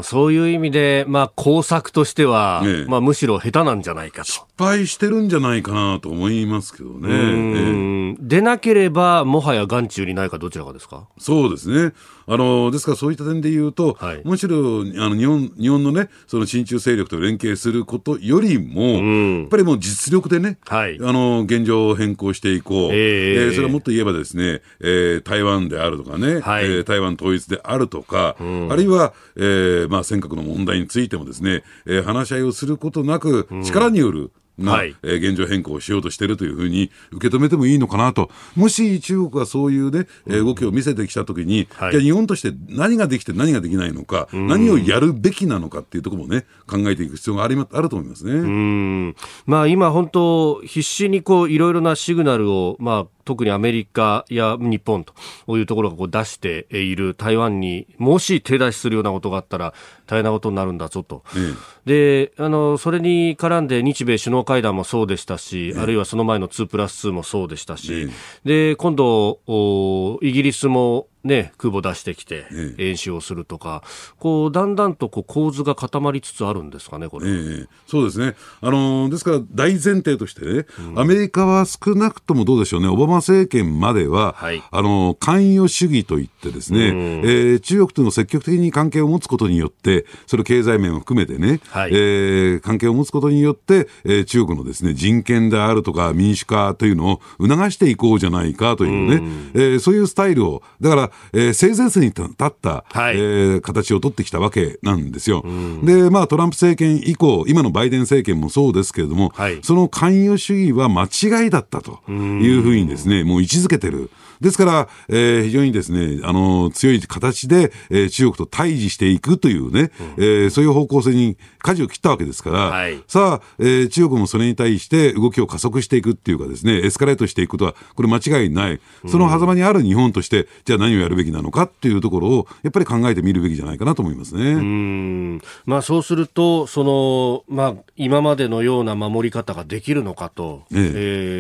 そういう意味で、まあ、工作としては、ね、まあ、むしろ下手なんじゃないかと。失敗してるんじゃないかなと思いますけどね。出なければ、もはや眼中にないかどちらかですか？そうですね。あのですからそういった点で言うと、はい、むしろあの日本日本のね、その親中勢力と連携することよりも、うん、やっぱりもう実力でね、はい、あの現状を変更していこう、えー、えー、それはもっと言えばですね、えー、台湾であるとかね、はい、えー、台湾統一であるとか、うん、あるいは、えーまあ、尖閣の問題についてもですね、えー、話し合いをすることなく、力による、が、はい、えー、現状変更をしようとしているというふうに受け止めてもいいのかなと、もし中国がそういうね、えー、動きを見せてきたときに、はい、じゃ日本として何ができて何ができないのか、何をやるべきなのかっていうところもね、考えていく必要がありあると思いますね。うん。まあ、今、本当、必死にこういろいろなシグナルを、まあ、特にアメリカや日本というところがこう出している台湾にもし手出しするようなことがあったら大変なことになるんだぞと、であのそれに絡んで日米首脳会談もそうでしたし、あるいはその前の2プラス2もそうでしたし、で今度イギリスもね、空母出してきて、演習をするとか、こう、だんだんとこう構図が固まりつつあるんですかね、これ。えー、そうですね。あのー、ですから大前提としてね、うん、アメリカは少なくともどうでしょうね、オバマ政権までは、はい、あのー、関与主義といってですね、うん、えー、中国との積極的に関係を持つことによって、それ経済面を含めてね、はい、えー、関係を持つことによって、えー、中国のですね、人権であるとか民主化というのを促していこうじゃないかというね、うん、えー、そういうスタイルを、だから、えー、性善説に立った、はい、えー、形を取ってきたわけなんですよ。うん、で、まあ、トランプ政権以降、今のバイデン政権もそうですけれども、はい、その関与主義は間違いだったというふうにですね、もう位置づけてる。ですから、えー、非常にですね、あの、強い形で、えー、中国と対峙していくというね、うん、えー、そういう方向性に舵を切ったわけですから、はい、さあ、えー、中国もそれに対して動きを加速していくっていうかですね、エスカレートしていくことは、これ間違いない。その狭間にある日本として、じゃあ何をやるべきなのかっていうところを、やっぱり考えてみるべきじゃないかなと思いますね。うん。まあ、そうすると、その、まあ、今までのような守り方ができるのかと、ええ。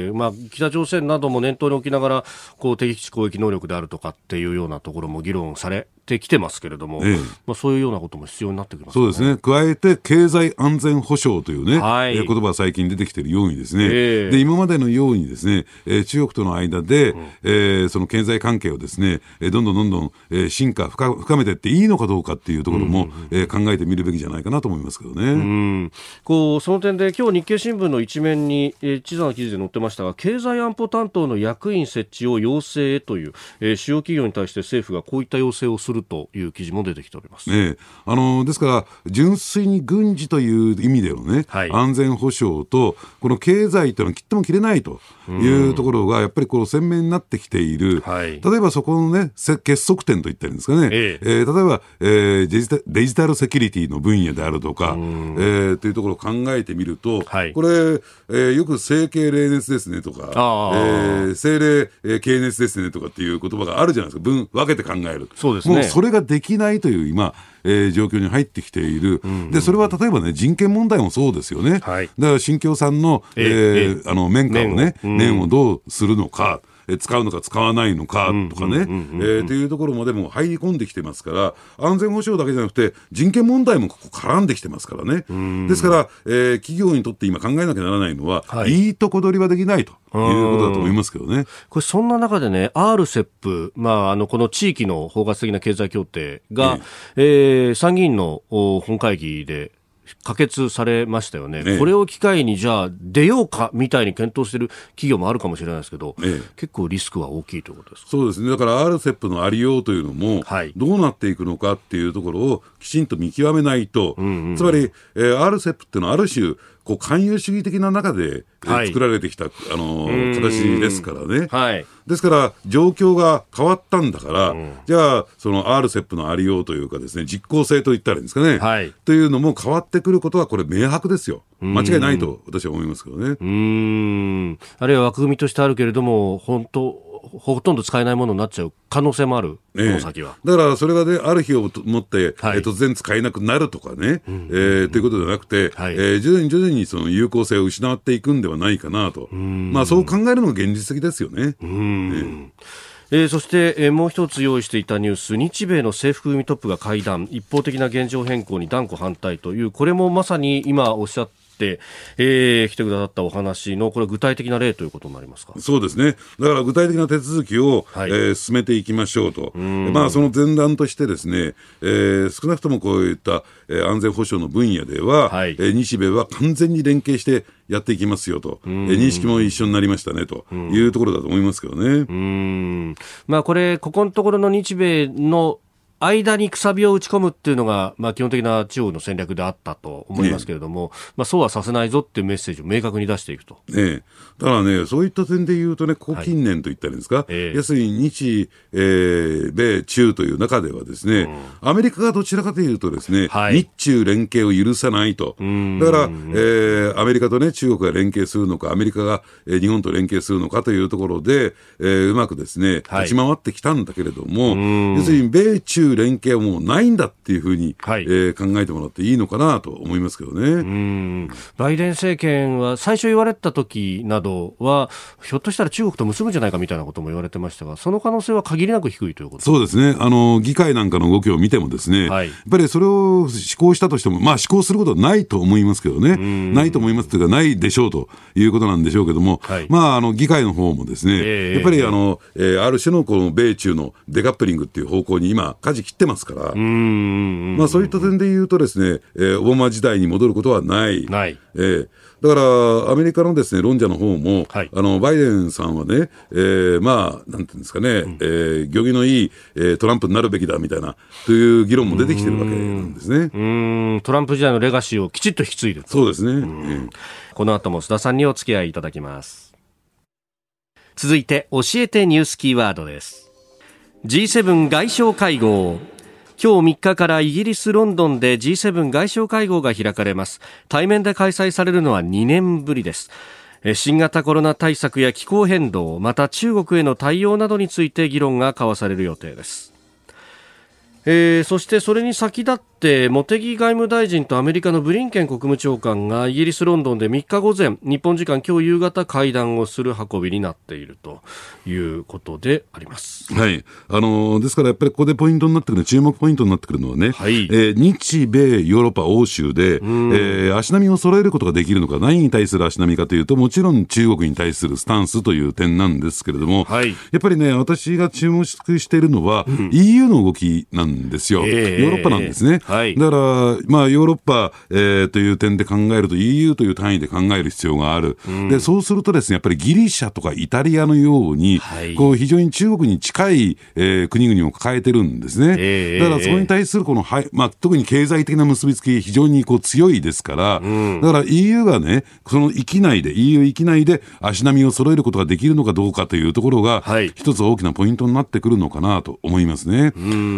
えー、まあ、北朝鮮なども念頭に置きながら、こう、敵基地攻撃能力であるとかっていうようなところも議論されてきてますけれども、ええ、まあ、そういうようなことも必要になってきます、ね、そうですね、加えて経済安全保障というね、はい、え言葉が最近出てきているようにですね、え、で今までのようにですね、えー、中国との間で、うん、えー、その経済関係をですね、えー、どんどんどんどん、えー、進化深、深めていっていいのかどうかっていうところも、うえー、考えてみるべきじゃないかなと思いますけどね。うん、こうその点で、今日日経新聞の一面に、えー、小さな記事で載ってましたが、経済安保担当の役員設置を要請へという、えー、主要企業に対して政府がこういった要請をするという記事も出てきております、ね、あのですから、純粋に軍事という意味でのね、はい、安全保障と、この経済というのは切っても切れないというところが、やっぱりこの鮮明になってきている、はい、例えばそこのね、結束点といったんですかね、ええ。えー、例えば、えーデジタ、デジタルセキュリティの分野であるとか、えー、というところを考えてみると、はい、これ、えー、よく整形冷熱ですねとか、えー、精霊、えー、経熱ですねとかっていう言葉があるじゃないですか、分分けて考える。そうですね。それができないという今、えー、状況に入ってきている、でそれは例えばね、人権問題もそうですよね、はい、だから新疆さんの,、えー、えー、あの綿花を。ね、念をどうするのか。え使うのか使わないのかとかね、えというところまでも入り込んできてますから、安全保障だけじゃなくて、人権問題もここ絡んできてますからね。ですから、えー、企業にとって今考えなきゃならないのは、はい、いいとこ取りはできないと。いうことだと思いますけどね。これ、そんな中でね、RCEP、まあ、あの、この地域の包括的な経済協定が、ええー、参議院の本会議で可決されましたよね、ええ、これを機会にじゃあ出ようかみたいに検討している企業もあるかもしれないですけど、え、結構リスクは大きいということですそうですね、だから RCEP のありようというのも、はい、どうなっていくのかっていうところをきちんと見極めないと、うんうんうん、つまり、えー、RCEP っていうのはある種、こう勧誘主義的な中で、はい、作られてきた、あの形ですからね、はい、ですから状況が変わったんだから、うん、じゃあその RCEP のありようというかですね実効性といったらいいんですかね、はい、というのも変わってくることはこれ明白ですよ。間違いないと私は思いますけどね。うん。あるいは枠組みとしてあるけれども本当ほとんど使えないものになっちゃう可能性もある、この先は。だからそれがね、ある日をもって、はい、え突然使えなくなるとかね、うん、えー、ということではなくて、はい、えー、徐々に徐々にその有効性を失っていくんではないかなと、まあ、そう考えるのが現実的ですよね。うん。えー、そして、えー、もう一つ用意していたニュース。日米の制服組トップが会談。一方的な現状変更に断固反対という。これもまさに今おっしゃっ、えー、来てくださったお話のこれ具体的な例ということになりますか？そうですね。だから具体的な手続きを、はい、えー、進めていきましょうと。まあその前段としてですね、えー、少なくともこういった、えー、安全保障の分野では、はい、えー、日米は完全に連携してやっていきますよと、えー、認識も一緒になりましたねというところだと思いますけどね。うん。まあ、これ、ここのところの日米の間にくさびを打ち込むっていうのが、まあ、基本的な中国の戦略であったと思いますけれども、ね、まあ、そうはさせないぞっていうメッセージを明確に出していくと。ね、だからね、そういった点で言うとね、ここ近年といったらいいんですか、はい、要するに日、えー、米中という中ではですね、うん、アメリカがどちらかというとですね、はい、日中連携を許さないと。だから、えー、アメリカとね、中国が連携するのか、アメリカが、えー、日本と連携するのかというところで、えー、うまくですね、立ち回ってきたんだけれども、はい、要するに米中いう連携はもうないんだっていうふうに、はい、えー、考えてもらっていいのかなと思いますけどね。うん。バイデン政権は最初言われた時などは、ひょっとしたら中国と結ぶんじゃないかみたいなことも言われてましたが、その可能性は限りなく低いということそうですね。あの、議会なんかの動きを見てもですね、はい、やっぱりそれを施行したとしても、まあ施行することはないと思いますけどね。ないと思いますというか、ないでしょうということなんでしょうけども、はい、まあ、あの、議会の方もですね、えー、やっぱりあの、えー、ある種のこの米中のデカップリングっていう方向に今、舵切ってますから、まあそういった点で言うとですね、えー、オバマ時代に戻ることはない。ない。えーだから、アメリカのですね、論者の方も、はい、あの、バイデンさんはね、えー、まあ、なんていうんですかね、うん、えー、行儀のいい、えー、トランプになるべきだみたいな、という議論も出てきてるわけなんですね。うん、トランプ時代のレガシーをきちっと引き継いでそうですね。うん、この後も須田さんにお付き合いいただきます。続いて、教えてニュースキーワードです。G7 外相会合。今日3日からイギリス・ロンドンで G7 外相会合が開かれます。対面で開催されるのは2年ぶりです。新型コロナ対策や気候変動また中国への対応などについて議論が交わされる予定です。えー、そしてそれに先立って茂木外務大臣とアメリカのブリンケン国務長官がイギリス・ロンドンで3日午前日本時間今日夕方会談をする運びになっているということであります、はい。あのー、ですからやっぱりここでポイントになってくる注目ポイントになってくるのはね、はい、えー、日米ヨーロッパ欧州で、えー、足並みを揃えることができるのか何に対する足並みかというともちろん中国に対するスタンスという点なんですけれども、はい、やっぱりね私が注目しているのは、うん、EU の動きなんんですよ、えー、ヨーロッパなんですね。はい、だから、まあ、ヨーロッパ、えー、という点で考えると、EU という単位で考える必要がある、うん、でそうするとですね、やっぱりギリシャとかイタリアのように、はい、こう非常に中国に近い、えー、国々を抱えてるんですね。えー、だからそこに対するこの、はいまあ、特に経済的な結びつき、非常にこう強いですから、うん、だから EU がね、その域内で、EU 域内で足並みを揃えることができるのかどうかというところが、はい、一つ大きなポイントになってくるのかなと思いますね。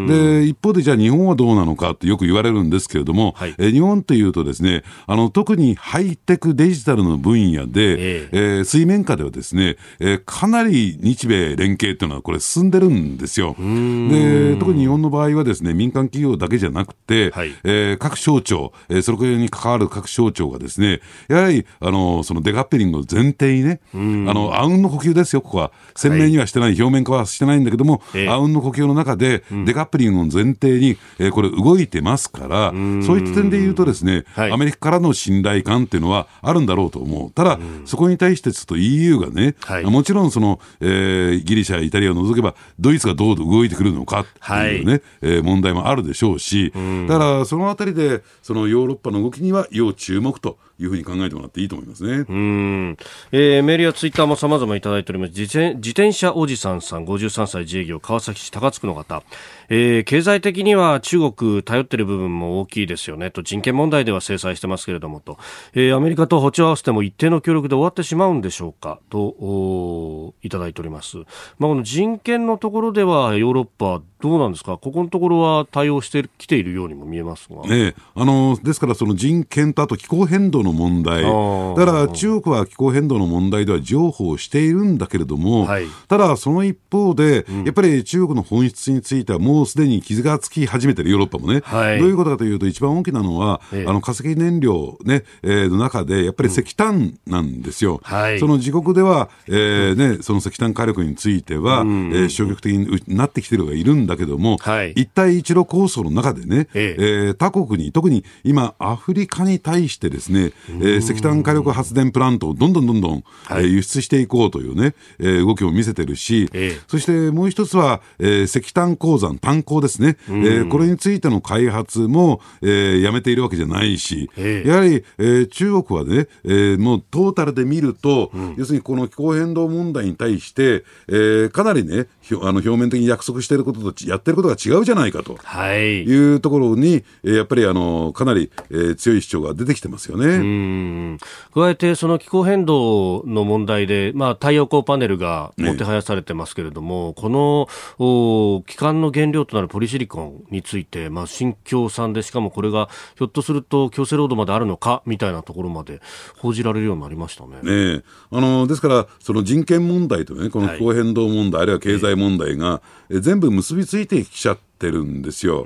で一方でじゃあ日本はどうなのかってよく言われるんですけれども、はい、え日本というとですね、あの特にハイテクデジタルの分野で、えー、えー、水面下ではですね、えー、かなり日米連携っていうのはこれ進んでるんですよ。で特に日本の場合はですね、民間企業だけじゃなくて、はい、えー、各省庁、えー、それに関わる各省庁がですね、やはりあのそのデカッペリングを前提にね、あのあうんの呼吸ですよ、ここは。鮮明にはしてない、はい、表面化はしてないんだけども、えー、あうんの呼吸の中で、デカッペリングを前提に、えー、これ動いてますから、そういった点で言うとですね、はい、アメリカからの信頼感っていうのはあるんだろうと思う。ただ、そこに対してちょっと EU がね、はい、もちろんその、えー、ギリシャ、イタリアを除けば、ドイツがどう動いてくるのかっていうね、はい、えー、問題もあるでしょうし、だからそのあたりで、そのヨーロッパの動きには要注目と。いうふうに考えてもらっていいと思いますね。うん。えー、メールやツイッターも様々いただいております。自転自転車おじさんさん、53歳自営業、川崎市高津区の方。えー、経済的には中国頼ってる部分も大きいですよね。と人権問題では制裁してますけれどもと、えー、アメリカと歩調合わせても一定の協力で終わってしまうんでしょうか？といただいております、まあ、この人権のところではヨーロッパどうなんですか？ここのところは対応してきているようにも見えますが、ね、あのですからその人権とあと気候変動の問題。だから中国は気候変動の問題では譲歩しているんだけれども、はい、ただその一方で、うん、やっぱり中国の本質についてはもうもうすでに傷がつき始めてるヨーロッパもね、はい、どういうことかというと、一番大きなのは、ええ、あの化石燃料、ねえー、の中で、やっぱり石炭なんですよ、うんはい、その自国では、えーね、その石炭火力については、うん、えー、消極的になってきてるがいるんだけども、はい、一帯一路構想の中でね、ええ。えー、他国に、特に今、アフリカに対してですね、えー、石炭火力発電プラントをどんどんどんどん、はい、えー、輸出していこうというね、えー、動きを見せてるし、ええ、そしてもう一つは、えー、石炭鉱山、炭鉱ですね、うん、えー、これについての開発も、えー、やめているわけじゃないし、やはり、えー、中国はね、えー、もうトータルで見ると、うん、要するにこの気候変動問題に対して、えー、かなりね、あの表面的に約束していることとやってることが違うじゃないかと、はい、いうところに、えー、やっぱりあのかなり、えー、強い主張が出てきてますよね。加えて、その気候変動の問題で、まあ、太陽光パネルがもてはやされてますけれども、ね、このお基幹の原料となるポリシリコンについて、まあ、新疆産で、しかもこれがひょっとすると強制労働まであるのかみたいなところまで報じられるようになりましたね。ねあのですから、その人権問題とね、この気候変動問題、はい、あるいは経済問題が、全部結びついてきちゃってってるんですよ。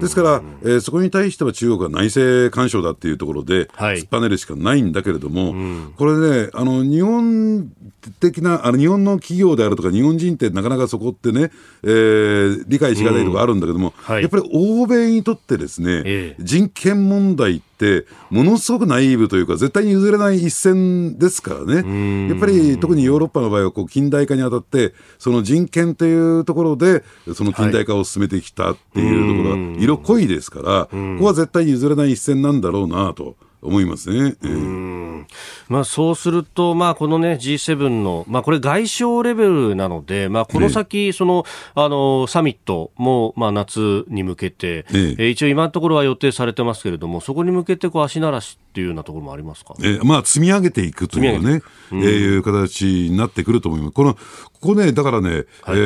ですから、えー、そこに対しては中国は内政干渉だっていうところで、突っぱねるしかないんだけれども、これね、あの日本的なあの、日本の企業であるとか、日本人ってなかなかそこってね、えー、理解しがたいところあるんだけども、はい、やっぱり欧米にとってですね、えー、人権問題って、ものすごくナイーブというか、絶対に譲れない一線ですからね、やっぱり特にヨーロッパの場合はこう近代化にあたって、その人権というところで、その近代化を進めてきたっていうところは、色濃いですから、ここは絶対に譲れない一線なんだろうなと。思いますね。えー、まあ、そうすると、まあ、この、ね、G7 の、まあ、これ、外相レベルなので、まあ、この先、そのあのサミットも、まあ、夏に向けて、えー、一応、今のところは予定されてますけれども、そこに向けてこう足慣らしっていうようなところもありますか、えーまあ、積み上げていくというね、うん、えー、いう形になってくると思います。このここね、だからね、はい、え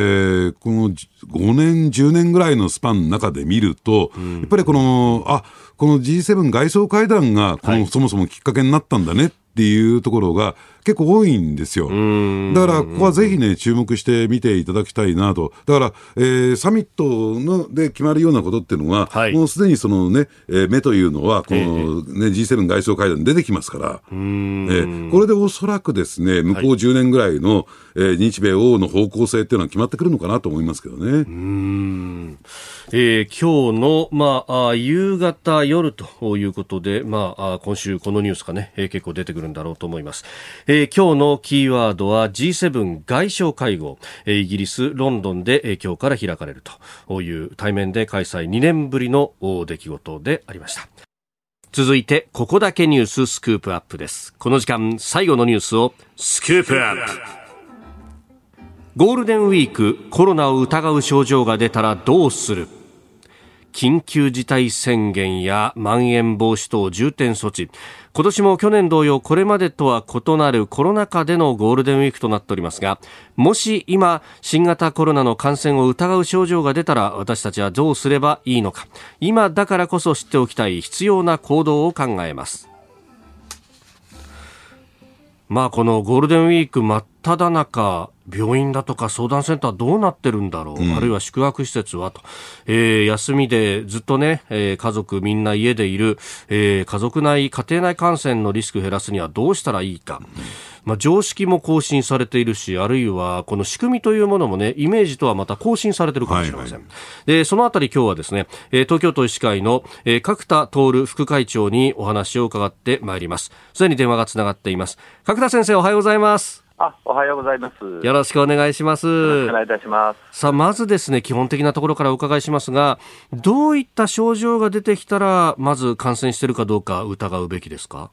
ー、この5年、10年ぐらいのスパンの中で見ると、うん、やっぱりこの、あこの G7 外相会談がこの、はい、そもそもきっかけになったんだねっていうところが結構多いんですよ。だから、ここはぜひね、注目して見ていただきたいなと。だから、えー、サミットので決まるようなことっていうのは、はい、もうすでにそのね、えー、目というのは、このね、えー、G7 外相会談に出てきますから、えー、これでおそらくですね、向こう10年ぐらいの、はい、えー、日米欧の方向性っていうのは決まってくるのかなと思いますけどね。うんえー、今日の、まあ、あ夕方、夜ということで、まあ、今週このニュースがね、えー、結構出てくるんだろうと思います。えー、今日のキーワードは G7 外相会合、え、イギリス・ロンドンで、えー、今日から開かれるという対面で開催2年ぶりの出来事でありました。続いて、ここだけニューススクープアップです。この時間、最後のニュースをスクープアップゴールデンウィーク、コロナを疑う症状が出たらどうする？緊急事態宣言やまん延防止等重点措置今年も去年同様これまでとは異なるコロナ禍でのゴールデンウィークとなっておりますがもし今新型コロナの感染を疑う症状が出たら私たちはどうすればいいのか。今だからこそ知っておきたい必要な行動を考えます。まあこのゴールデンウィーク真っ只中病院だとか相談センターどうなってるんだろう、うん、あるいは宿泊施設はと、えー、休みでずっとね、えー、家族みんな家でいる、えー、家族内、家庭内感染のリスク減らすにはどうしたらいいか。うんまあ、常識も更新されているし、あるいはこの仕組みというものもね、イメージとはまた更新されているかもしれません。はいはい、で、そのあたり今日はですね、東京都医師会の角田徹副会長にお話を伺ってまいります。すでに電話がつながっています。角田先生おはようございます。あ、おはようございます。よろしくお願いします。お願いいたします。さあ、まずですね、基本的なところからお伺いしますが、どういった症状が出てきたら、まず感染しているかどうか疑うべきですか？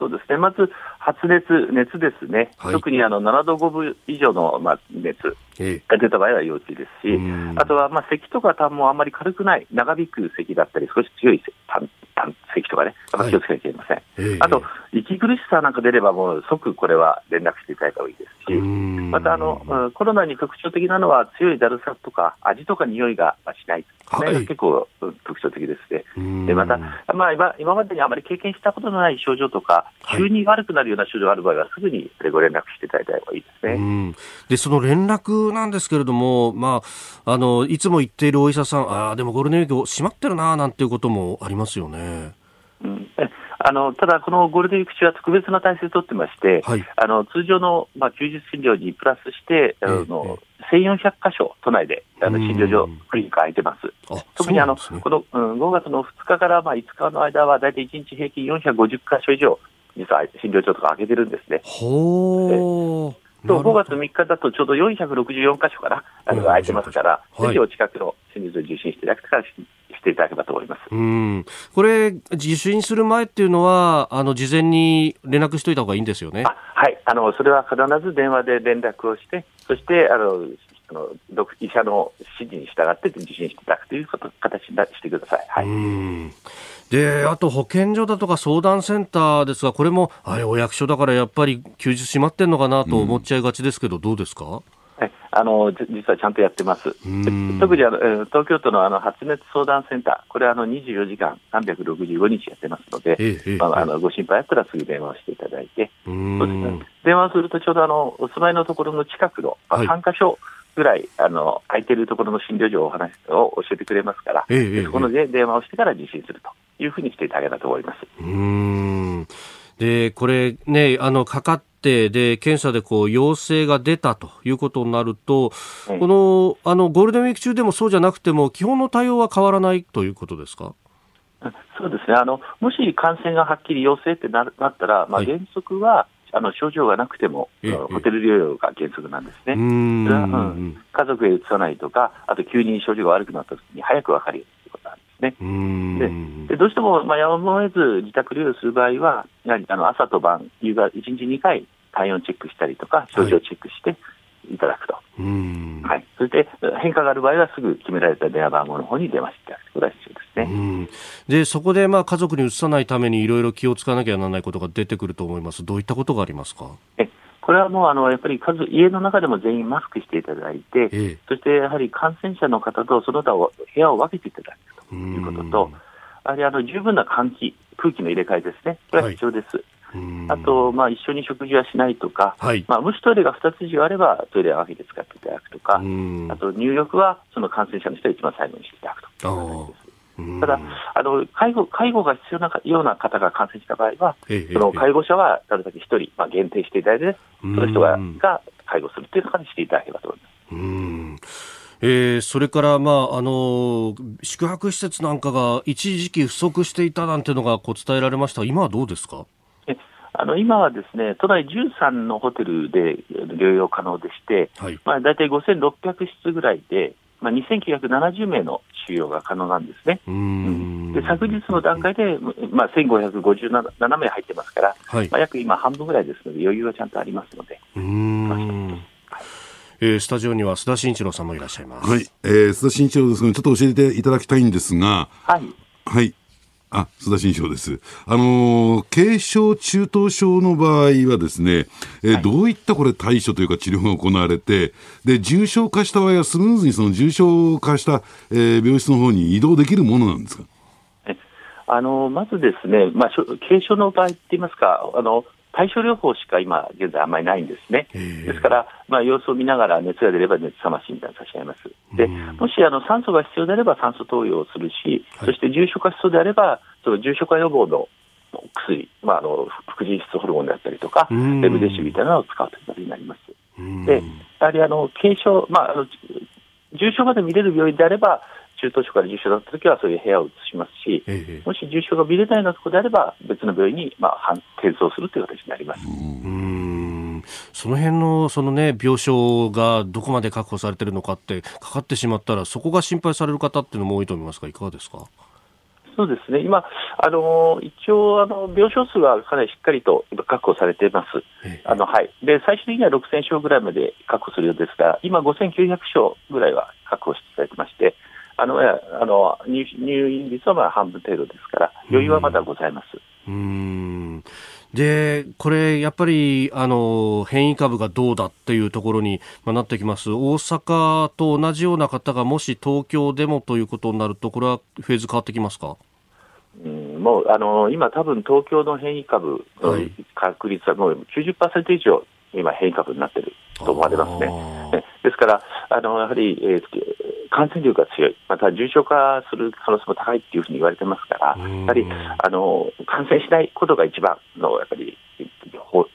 そうですね。まず、発熱、熱ですね。はい、特にあの7度5分以上の、まあ、熱が出た場合は要注意ですし、あとは、まあ、咳とか痰もあんまり軽くない、長引く咳だったり、少し強い痰咳とかね、気をつけなきゃいけません。はい、あと、息苦しさなんか出れば、もう即これは連絡していただいた方がいいですし、またあの、コロナに特徴的なのは、強いだるさとか、味とか匂いがしない。これが結構特徴的ですね。でまた、まあ今、今までにあまり経験したことのない症状とか、急に悪くなるような症状がある場合は、すぐにご連絡していただいた方がいいですね。で、その連絡なんですけれども、まあ、あの、いつも言っているお医者さん、ああ、でもゴールデンウィーク閉まってるな、なんていうこともありますよね。うん、あのただ、このゴールデンウィーク中は特別な体制を取ってまして、はい、あの通常の、まあ、休日診療にプラスして、あの1400箇所、都内であの診療所、クリニック空いてます。特にあの、ね、この、うん、5月の2日からまあ5日の間は、大体1日平均450箇所以上、実は診療所とか開けてるんですね。ほと5月3日だとちょうど464箇所かな、あの空いてますから、ぜひお近くの診療所を受診していただくからしていただければと思います。うん。これ、受診する前っていうのは、あの事前に連絡しておいた方がいいんですよね？はい。あの、それは必ず電話で連絡をして、そしてあのあの医者の指示に従って受診していただくということ形にしてください。はい。であと保健所だとか相談センターですが、これもあれ、お役所だからやっぱり休日閉まってんのかなと思っちゃいがちですけど、どうですか？あの実はちゃんとやってます。特にあの東京都のあの発熱相談センター、これはあの24時間365日やってますので、ええまあ、あのご心配あったらすぐ電話をしていただいて、そうですね、電話するとちょうどあのお住まいのところの近くの、まあ、3箇所、ぐらいあの空いてるところの診療所をお話を教えてくれますから、ええ、そこので電話をしてから受診するというふうにしていただけたと思います。うんでこれねあのかかってで検査でこう陽性が出たということになると、このあのゴールデンウィーク中でもそうじゃなくても基本の対応は変わらないということですか？そうですねあのもし感染がはっきり陽性ってななったら、まあ、原則は、はいあの症状がなくても、ホテル療養が原則なんですね。うん、家族へ移さないとか、あと急に症状が悪くなったときに早く分かるよということなんですね。ででどうしても、まあ、やむを得ず自宅療養する場合は、やはりあの朝と晩、夕方、1日2回体温チェックしたりとか、症状チェックしていただくと。はい、そして変化がある場合はすぐ決められた電話番号の方に電話していただくことが必要ですね。でそこでまあ家族に移さないためにいろいろ気をつかなきゃならないことが出てくると思います。どういったことがありますか？えこれはもうあのやっぱり数家の中でも全員マスクしていただいて、ええ、そしてやはり感染者の方とその他を部屋を分けていただくということと、あれあの十分な換気、空気の入れ替えですね、これは必要です。はいあと、まあ、一緒に食事はしないとか、はい、まあ、もしトイレが2つ以上あれば、トイレを分けて使っていただくとか、あと入浴はその感染者の人は一番最後にしていただくと。ただあの介護、介護が必要なような方が感染した場合は、その介護者はなるだけ1人、まあ、限定していただいて、その人がが介護するという形にしていただければと思います。うん。えー、それから、まああの宿泊施設なんかが一時期不足していたなんていうのがこう伝えられました。今はどうですか？あの今はですね都内13のホテルで療養可能でして、はい、まあ、大体5600室ぐらいで、まあ、2970名の収容が可能なんですね。うんで昨日の段階で、まあ、1557名入ってますから、はい、まあ、約今半分ぐらいですので余裕はちゃんとありますので。うんえー、スタジオには須田慎一郎さんもいらっしゃいます。はい、えー、須田慎一郎ですが、ちょっと教えていただきたいんですが、はい。はい。あ、須田新章です。あのー、軽症、中等症の場合はですね、えーはい、どういったこれ対処というか治療が行われて、で、重症化した場合はスムーズにその重症化した、えー、病室の方に移動できるものなんですか？あのまずですね、まあ、軽症の場合って言いますか、あの対症療法しか今、現在あんまりないんですね。ですから、まあ、様子を見ながら熱が出れば熱冷ましみたいな差し上げます。で、もしあの酸素が必要であれば酸素投与をするし、はい、そして重症化しそうであれば、その重症化予防の薬、まあ、あの副腎質ホルモンであったりとか、レムデシビみたいなのを使うということになります。で、やはりあの軽症、まあ、あの重症まで見れる病院であれば、中等症から重症だったときはそういう部屋を移しますし、ええ、もし重症が見れないようなところであれば、別の病院に、まあ、転送するという形になります。うん。その辺のそのね病床がどこまで確保されているのかってかかってしまったらそこが心配される方っていうのも多いと思いますがいかがですか？そうですね、今、あの一応あの、病床数はかなりしっかりと確保されています、あのはい、で最終的には6000床ぐらいまで確保するようですが、今、5900床ぐらいは確保していただいてまして、あのあの入入院率はまあ半分程度ですから、余裕はまだございます。うんで、これ、やっぱり、あの、変異株がどうだっていうところに、まあ、なってきます。大阪と同じような方がもし東京でもということになると、これはフェーズ変わってきますか？うん、もうあの今、多分東京の変異株の確率はもう90%以上、今、変異株になっていると思われますね。(laughs) ですから、あのやはり、えー、感染力が強い、また重症化する可能性も高いっていうふうに言われてますから、やはりあの感染しないことが一番のやっぱり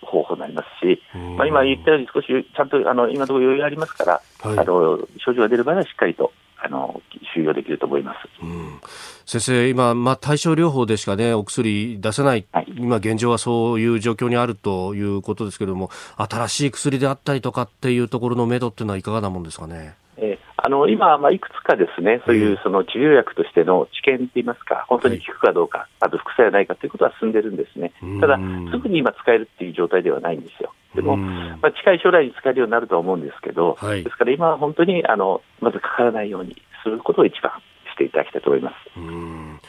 方法になりますし、まあ、今言ったように少しちゃんとあの今のところ余裕ありますから、はい、あの症状が出る場合はしっかりとあの収容できると思います。うん先生、今、まあ、対症療法でしかね、お薬出せない、はい、今現状はそういう状況にあるということですけれども、新しい薬であったりとかっていうところのめどっていうのはいかがなもんですかね？えー、あの今、まあ、いくつかですね、そういうその治療薬としての治験といいますか、本当に効くかどうか、はい、あと副作用ないかということは進んでるんですね、ただ、すぐに今使えるっていう状態ではないんですよ。でも、まあ、近い将来に使えるようになると思うんですけど、はい、ですから今は本当にあのまずかからないようにすることを一番していただきたいと思います。うん。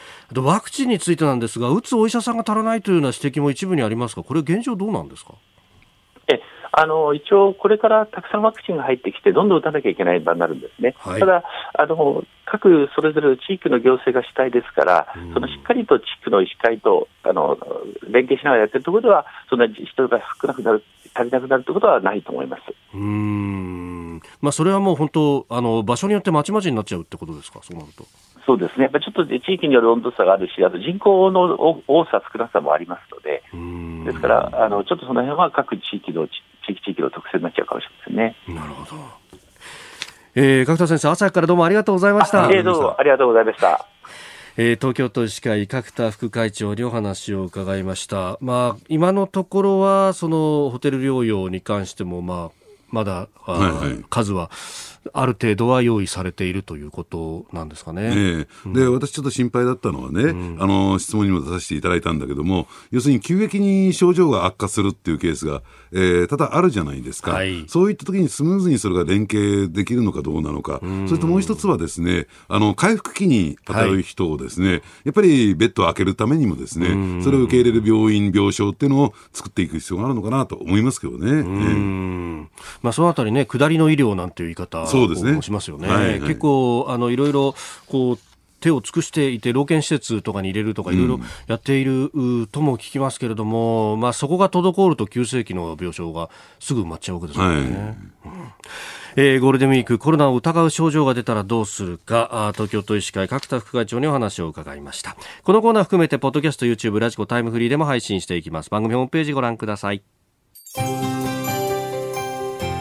ワクチンについてなんですが、打つお医者さんが足らないというような指摘も一部にありますが、これ、現状どうなんですか？えあの一応、これからたくさんワクチンが入ってきて、どんどん打たなきゃいけない場になるんですね、はい、ただあの、各それぞれの地域の行政が主体ですから、そのしっかりと地区の医師会とあの連携しながらやってるところでは、そんな人が少なくなる、足りなくなるということはないと思います。うん。まあ、それはもう本当あの、場所によってまちまちになっちゃうってことですか、そうなると。そうですね、ちょっと地域による温度差があるし、あと人口の多さ、少なさもありますので、ですからあの、ちょっとその辺は各地域の、地域地域の特性になっちゃうかもしれませんね。なるほど。えー、角田先生、朝からどうもありがとうございました。えー、どうもありがとうございました。えー、東京都医師会角田副会長にお話を伺いました。まあ、今のところは、そのホテル療養に関しても、まあ、まだ、はいはい、数はある程度は用意されているということなんですかね。ええ、で、私ちょっと心配だったのはね、うん、あの、質問にも出させていただいたんだけども、要するに急激に症状が悪化するっていうケースが、えー、ただあるじゃないですか、はい、そういった時にスムーズにそれが連携できるのかどうなのか、それともう一つはですね、あの、回復期に当たる人をですね、はい、やっぱりベッドを開けるためにもですね、それを受け入れる病院、病床っていうのを作っていく必要があるのかなと思いますけどね。うん、まあ、そのあたりね、下りの医療なんていう言い方をしますよね。はいはい、結構あのいろいろこう手を尽くしていて、老健施設とかに入れるとか、いろいろやっているとも聞きますけれども、うん、まあ、そこが滞ると急性期の病床がすぐ埋まっちゃうわけですよね。はいうん、えー、ゴールデンウィーク、コロナを疑う症状が出たらどうするか、東京都医師会角田副会長にお話を伺いました。このコーナー含めて、ポッドキャスト、YouTube、ラジコ、タイムフリーでも配信していきます。番組ホームページご覧ください。